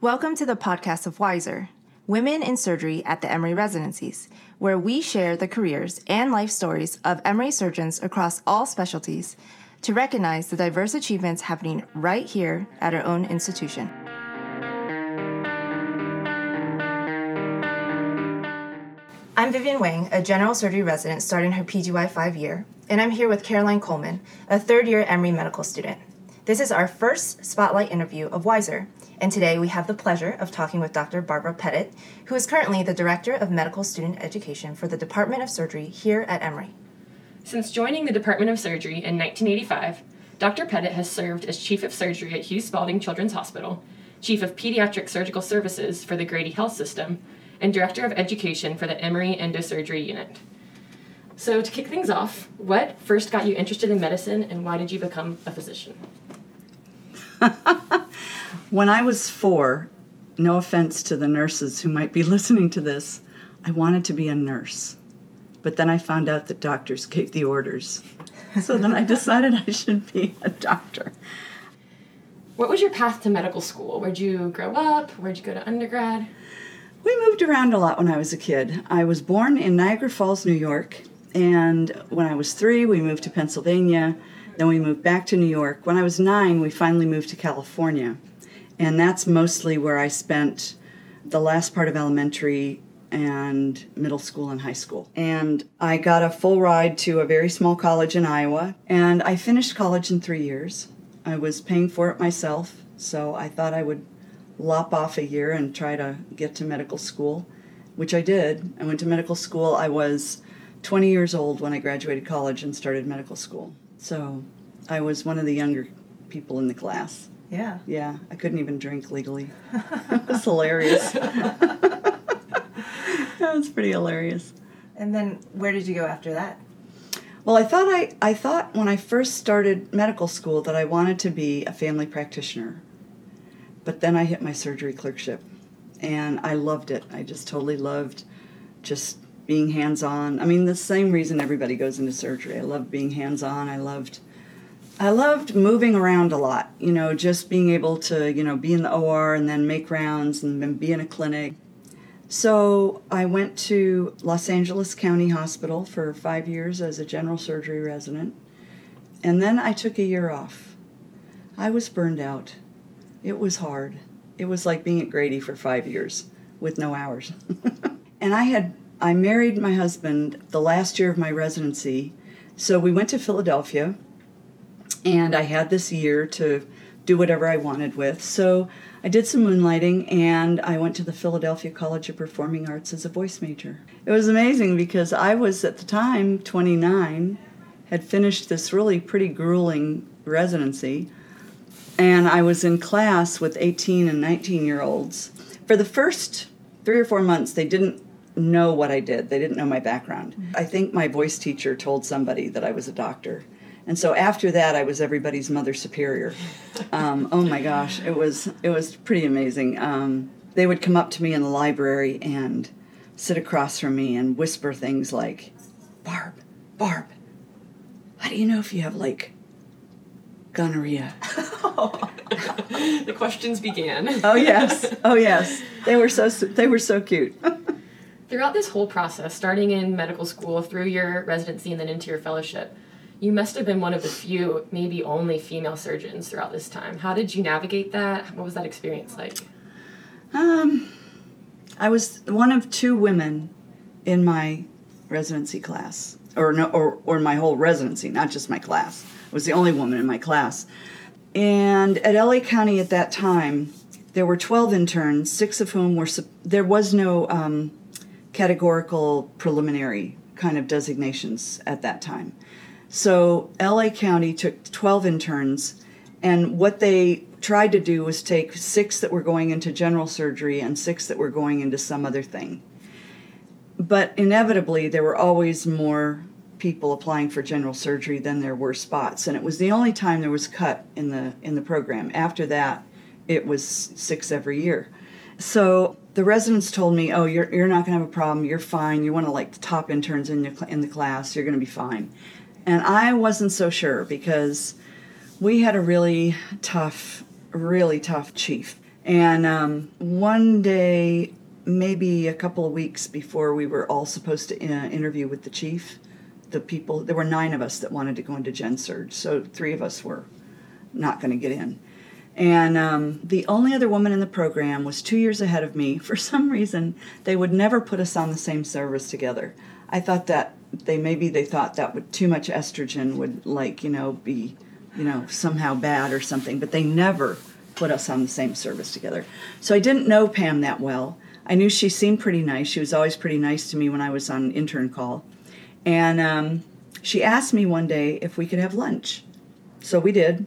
Welcome to the podcast of Wiser, Women in Surgery at the Emory Residencies, where we share the careers and life stories of Emory surgeons across all specialties to recognize the diverse achievements happening right here at our own institution. I'm Vivian Wang, a general surgery resident starting her PGY 5 year, and I'm here with Caroline Coleman, a third year Emory medical student. This is our first spotlight interview of Wiser, and today we have the pleasure of talking with Dr. Barbara Pettitt, who is currently the Director of Medical Student Education for the Department of Surgery here at Emory. Since joining the Department of Surgery in 1985, Dr. Pettitt has served as Chief of Surgery at Hughes Spalding Children's Hospital, Chief of Pediatric Surgical Services for the Grady Health System, and Director of Education for the Emory Endosurgery Unit. So, to kick things off, what first got you interested in medicine and why did you become a physician? when I was four, no offense to the nurses who might be listening to this, I wanted to be a nurse. But then I found out that doctors gave the orders. So then I decided I should be a doctor. What was your path to medical school? Where'd you grow up? Where'd you go to undergrad? We moved around a lot when I was a kid. I was born in Niagara Falls, New York, and when I was three, we moved to Pennsylvania. Then we moved back to New York. When I was nine, we finally moved to California. And that's mostly where I spent the last part of elementary and middle school and high school. And I got a full ride to a very small college in Iowa. And I finished college in three years. I was paying for it myself, so I thought I would lop off a year and try to get to medical school, which I did. I went to medical school. I was 20 years old when I graduated college and started medical school. So I was one of the younger people in the class. Yeah. Yeah, I couldn't even drink legally. it was hilarious. that was pretty hilarious. And then where did you go after that? Well, I thought I, I thought when I first started medical school that I wanted to be a family practitioner. But then I hit my surgery clerkship and I loved it. I just totally loved just being hands on. I mean, the same reason everybody goes into surgery. I loved being hands on. I loved I loved moving around a lot, you know, just being able to, you know, be in the OR and then make rounds and then be in a clinic. So I went to Los Angeles County Hospital for five years as a general surgery resident. And then I took a year off. I was burned out. It was hard. It was like being at Grady for five years with no hours. and I had I married my husband the last year of my residency. So we went to Philadelphia, and I had this year to do whatever I wanted with. So I did some moonlighting and I went to the Philadelphia College of Performing Arts as a voice major. It was amazing because I was at the time 29, had finished this really pretty grueling residency, and I was in class with 18 and 19 year olds. For the first three or four months, they didn't know what I did. They didn't know my background. I think my voice teacher told somebody that I was a doctor. And so after that, I was everybody's mother superior. Um, oh my gosh, it was it was pretty amazing. Um, they would come up to me in the library and sit across from me and whisper things like, "Barb, Barb, how do you know if you have like gonorrhea?" the questions began. oh yes, oh yes. They were so they were so cute. Throughout this whole process, starting in medical school, through your residency, and then into your fellowship, you must have been one of the few, maybe only female surgeons throughout this time. How did you navigate that? What was that experience like? Um, I was one of two women in my residency class, or no, or or my whole residency, not just my class. I was the only woman in my class. And at LA County at that time, there were 12 interns, six of whom were, there was no um, categorical preliminary kind of designations at that time. So LA County took 12 interns, and what they tried to do was take six that were going into general surgery and six that were going into some other thing. But inevitably, there were always more people applying for general surgery than there were spots, and it was the only time there was cut in the in the program. After that, it was six every year. So the residents told me, "Oh, you're you're not going to have a problem. You're fine. You're one of like the top interns in the in the class. You're going to be fine." And I wasn't so sure because we had a really tough, really tough chief, And um, one day, maybe a couple of weeks before we were all supposed to uh, interview with the chief, the people, there were nine of us that wanted to go into Gen Surg, so three of us were not going to get in. And um, the only other woman in the program was two years ahead of me. For some reason, they would never put us on the same service together. I thought that they maybe they thought that would too much estrogen would like you know be you know somehow bad or something, but they never put us on the same service together. So I didn't know Pam that well. I knew she seemed pretty nice. She was always pretty nice to me when I was on intern call, and um, she asked me one day if we could have lunch. So we did.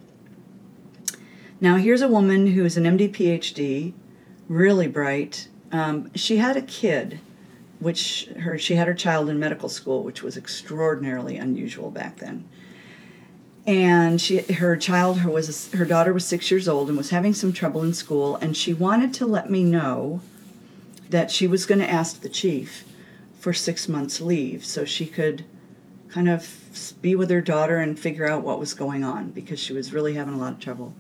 Now, here's a woman who is an MD PhD, really bright. Um, she had a kid, which her she had her child in medical school, which was extraordinarily unusual back then. And she her child her was her daughter was six years old and was having some trouble in school, and she wanted to let me know that she was going to ask the chief for six months leave so she could kind of be with her daughter and figure out what was going on because she was really having a lot of trouble.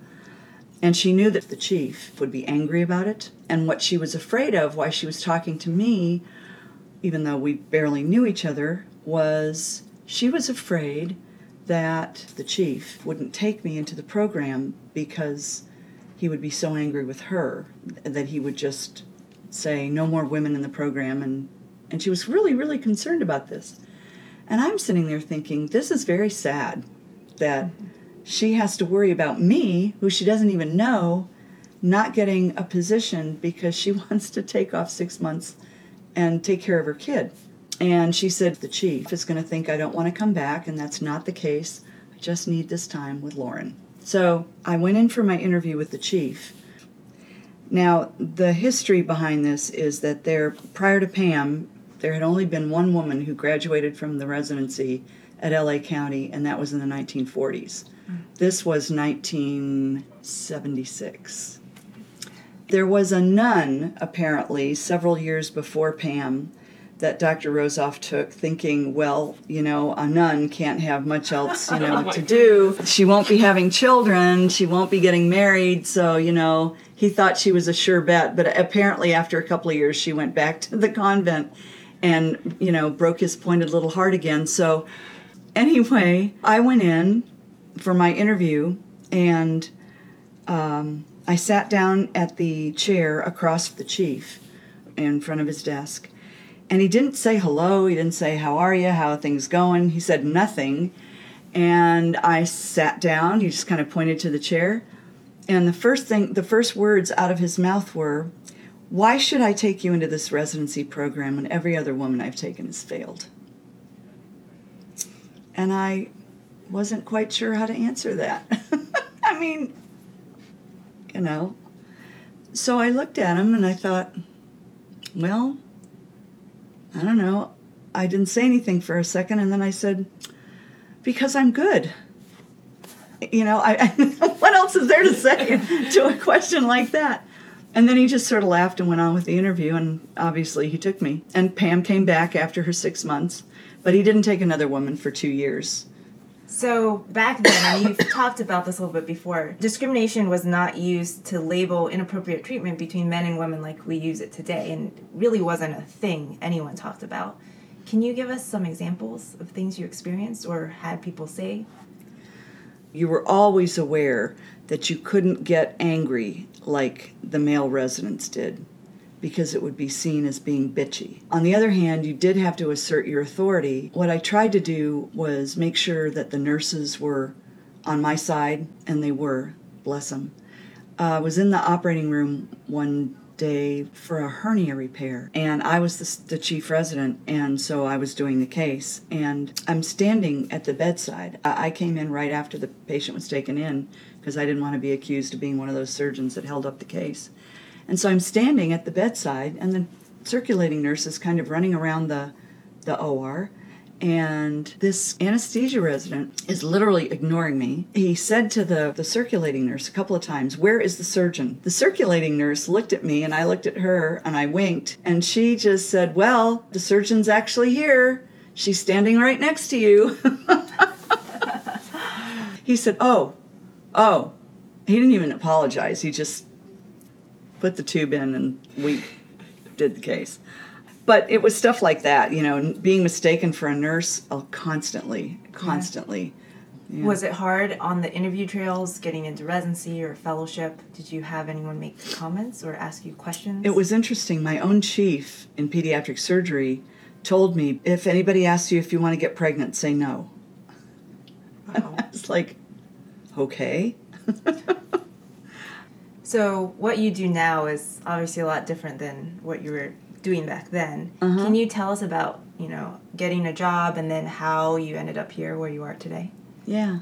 And she knew that the chief would be angry about it. And what she was afraid of, why she was talking to me, even though we barely knew each other, was she was afraid that the chief wouldn't take me into the program because he would be so angry with her that he would just say no more women in the program and and she was really really concerned about this and i'm sitting there thinking this is very sad that she has to worry about me, who she doesn't even know, not getting a position because she wants to take off six months and take care of her kid. And she said, The chief is going to think I don't want to come back, and that's not the case. I just need this time with Lauren. So I went in for my interview with the chief. Now, the history behind this is that there, prior to Pam, there had only been one woman who graduated from the residency at LA County, and that was in the 1940s. This was 1976. There was a nun, apparently, several years before Pam, that Dr. Rosoff took, thinking, well, you know, a nun can't have much else, you know, Oh to do. She won't be having children. She won't be getting married. So, you know, he thought she was a sure bet. But apparently, after a couple of years, she went back to the convent and, you know, broke his pointed little heart again. So, anyway, I went in for my interview and um, I sat down at the chair across the chief in front of his desk. And he didn't say hello, he didn't say, How are you? How are things going? He said nothing. And I sat down, he just kind of pointed to the chair. And the first thing, the first words out of his mouth were, Why should I take you into this residency program when every other woman I've taken has failed? And I wasn't quite sure how to answer that. I mean, you know. So I looked at him and I thought, well, I don't know. I didn't say anything for a second and then I said, because I'm good. You know, I, what else is there to say to a question like that? And then he just sort of laughed and went on with the interview, and obviously he took me. And Pam came back after her six months, but he didn't take another woman for two years. So back then, and you've talked about this a little bit before, discrimination was not used to label inappropriate treatment between men and women like we use it today, and really wasn't a thing anyone talked about. Can you give us some examples of things you experienced or had people say? You were always aware that you couldn't get angry like the male residents did because it would be seen as being bitchy. On the other hand, you did have to assert your authority. What I tried to do was make sure that the nurses were on my side, and they were, bless them. Uh, I was in the operating room one day for a hernia repair, and I was the, the chief resident, and so I was doing the case. And I'm standing at the bedside. I, I came in right after the patient was taken in because I didn't want to be accused of being one of those surgeons that held up the case. And so I'm standing at the bedside, and the circulating nurse is kind of running around the, the OR. And this anesthesia resident is literally ignoring me. He said to the, the circulating nurse a couple of times, Where is the surgeon? The circulating nurse looked at me, and I looked at her, and I winked. And she just said, Well, the surgeon's actually here. She's standing right next to you. he said, Oh, oh. He didn't even apologize. He just put the tube in, and we did the case. But it was stuff like that, you know, being mistaken for a nurse oh, constantly, constantly. Yeah. Was it hard on the interview trails getting into residency or fellowship? Did you have anyone make comments or ask you questions? It was interesting. My own chief in pediatric surgery told me if anybody asks you if you want to get pregnant, say no. Oh. I was like, okay. so, what you do now is obviously a lot different than what you were doing back then. Uh-huh. Can you tell us about, you know, getting a job and then how you ended up here where you are today? Yeah.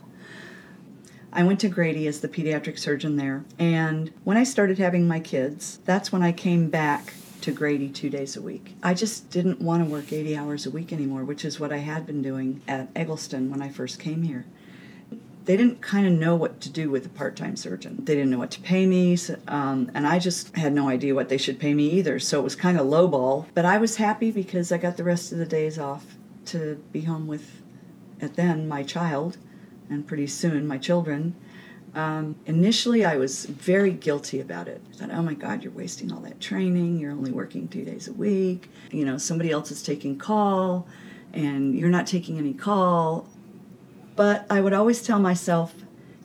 I went to Grady as the pediatric surgeon there. And when I started having my kids, that's when I came back to Grady two days a week. I just didn't want to work 80 hours a week anymore, which is what I had been doing at Egleston when I first came here. They didn't kind of know what to do with a part time surgeon. They didn't know what to pay me, um, and I just had no idea what they should pay me either. So it was kind of lowball. But I was happy because I got the rest of the days off to be home with, at then, my child and pretty soon my children. Um, initially, I was very guilty about it. I thought, oh my God, you're wasting all that training. You're only working two days a week. You know, somebody else is taking call and you're not taking any call. But I would always tell myself,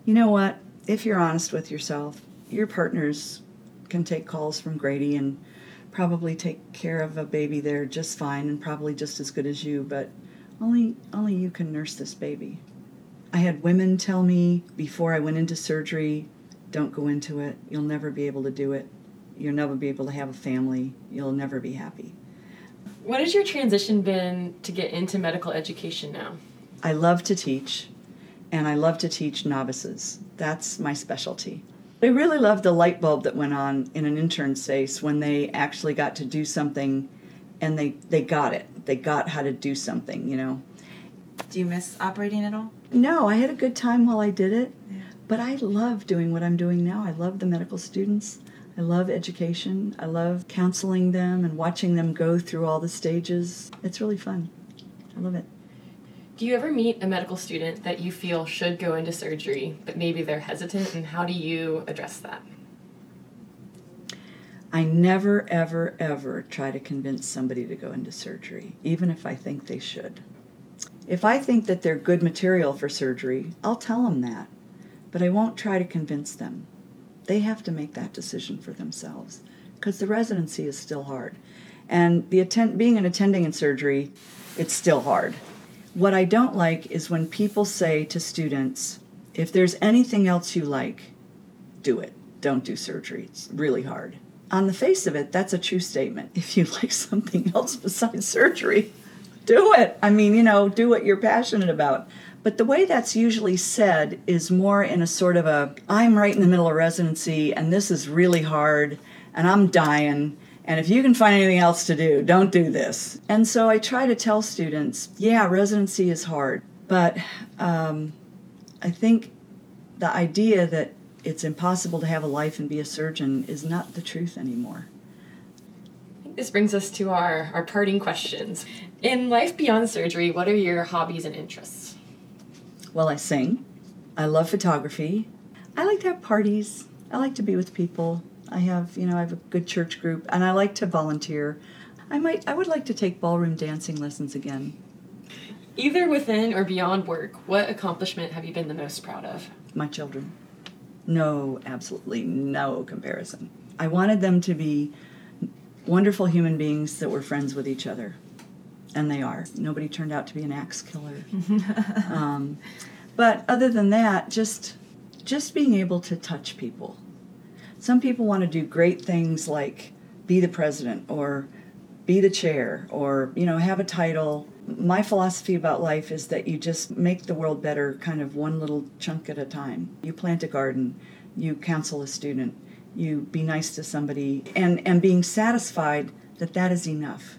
you know what? If you're honest with yourself, your partners can take calls from Grady and probably take care of a baby there just fine and probably just as good as you, but only only you can nurse this baby. I had women tell me before I went into surgery, don't go into it. You'll never be able to do it. You'll never be able to have a family. You'll never be happy. What has your transition been to get into medical education now? I love to teach, and I love to teach novices. That's my specialty. I really loved the light bulb that went on in an intern's face when they actually got to do something and they, they got it. They got how to do something, you know. Do you miss operating at all? No, I had a good time while I did it. Yeah. But I love doing what I'm doing now. I love the medical students. I love education. I love counseling them and watching them go through all the stages. It's really fun. I love it. Do you ever meet a medical student that you feel should go into surgery, but maybe they're hesitant, and how do you address that? I never, ever, ever try to convince somebody to go into surgery, even if I think they should. If I think that they're good material for surgery, I'll tell them that, but I won't try to convince them. They have to make that decision for themselves because the residency is still hard. And the being an attending in surgery, it's still hard. What I don't like is when people say to students, if there's anything else you like, do it. Don't do surgery. It's really hard. On the face of it, that's a true statement. If you like something else besides surgery, do it. I mean, you know, do what you're passionate about. But the way that's usually said is more in a sort of a I'm right in the middle of residency and this is really hard and I'm dying. And if you can find anything else to do, don't do this. And so I try to tell students yeah, residency is hard. But um, I think the idea that it's impossible to have a life and be a surgeon is not the truth anymore. This brings us to our, our parting questions. In life beyond surgery, what are your hobbies and interests? Well, I sing. I love photography. I like to have parties. I like to be with people. I have, you know, I have a good church group and I like to volunteer. I might I would like to take ballroom dancing lessons again. Either within or beyond work, what accomplishment have you been the most proud of? My children. No, absolutely no comparison. I wanted them to be wonderful human beings that were friends with each other. And they are. Nobody turned out to be an axe killer. um, but other than that, just just being able to touch people. Some people want to do great things like be the president or be the chair or you know have a title. My philosophy about life is that you just make the world better kind of one little chunk at a time. You plant a garden you counsel a student you be nice to somebody and and being satisfied that that is enough.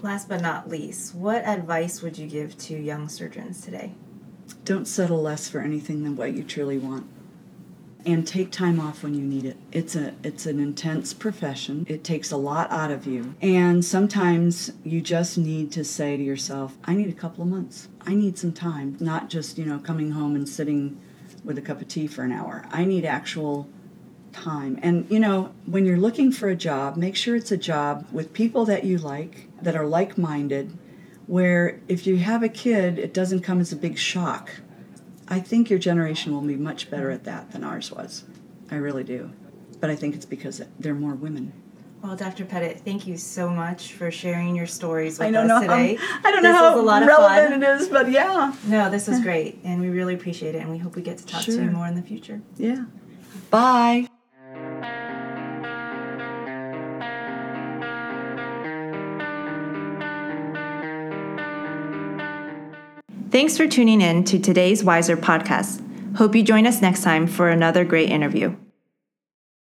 Last but not least what advice would you give to young surgeons today? Don't settle less for anything than what you truly want and take time off when you need it. It's a it's an intense profession. It takes a lot out of you. And sometimes you just need to say to yourself i need a couple of months. I need some time. Not just you know coming home and sitting with a cup of tea for an hour. I need actual time. And you know, when you're looking for a job, make sure it's a job with people that you like, that are like minded, where if you have a kid, it doesn't come as a big shock. I think your generation will be much better at that than ours was. I really do. But I think it's because there are more women. Well, Dr. Pettitt, thank you so much for sharing your stories with I don't us know today. How, I don't this know how was a lot of relevant fun. it is, but yeah. No, this was great, and we really appreciate it, and we hope we get to talk to you more in the future. Yeah. Bye. Thanks for tuning in to today's Wiser podcast. Hope you join us next time for another great interview.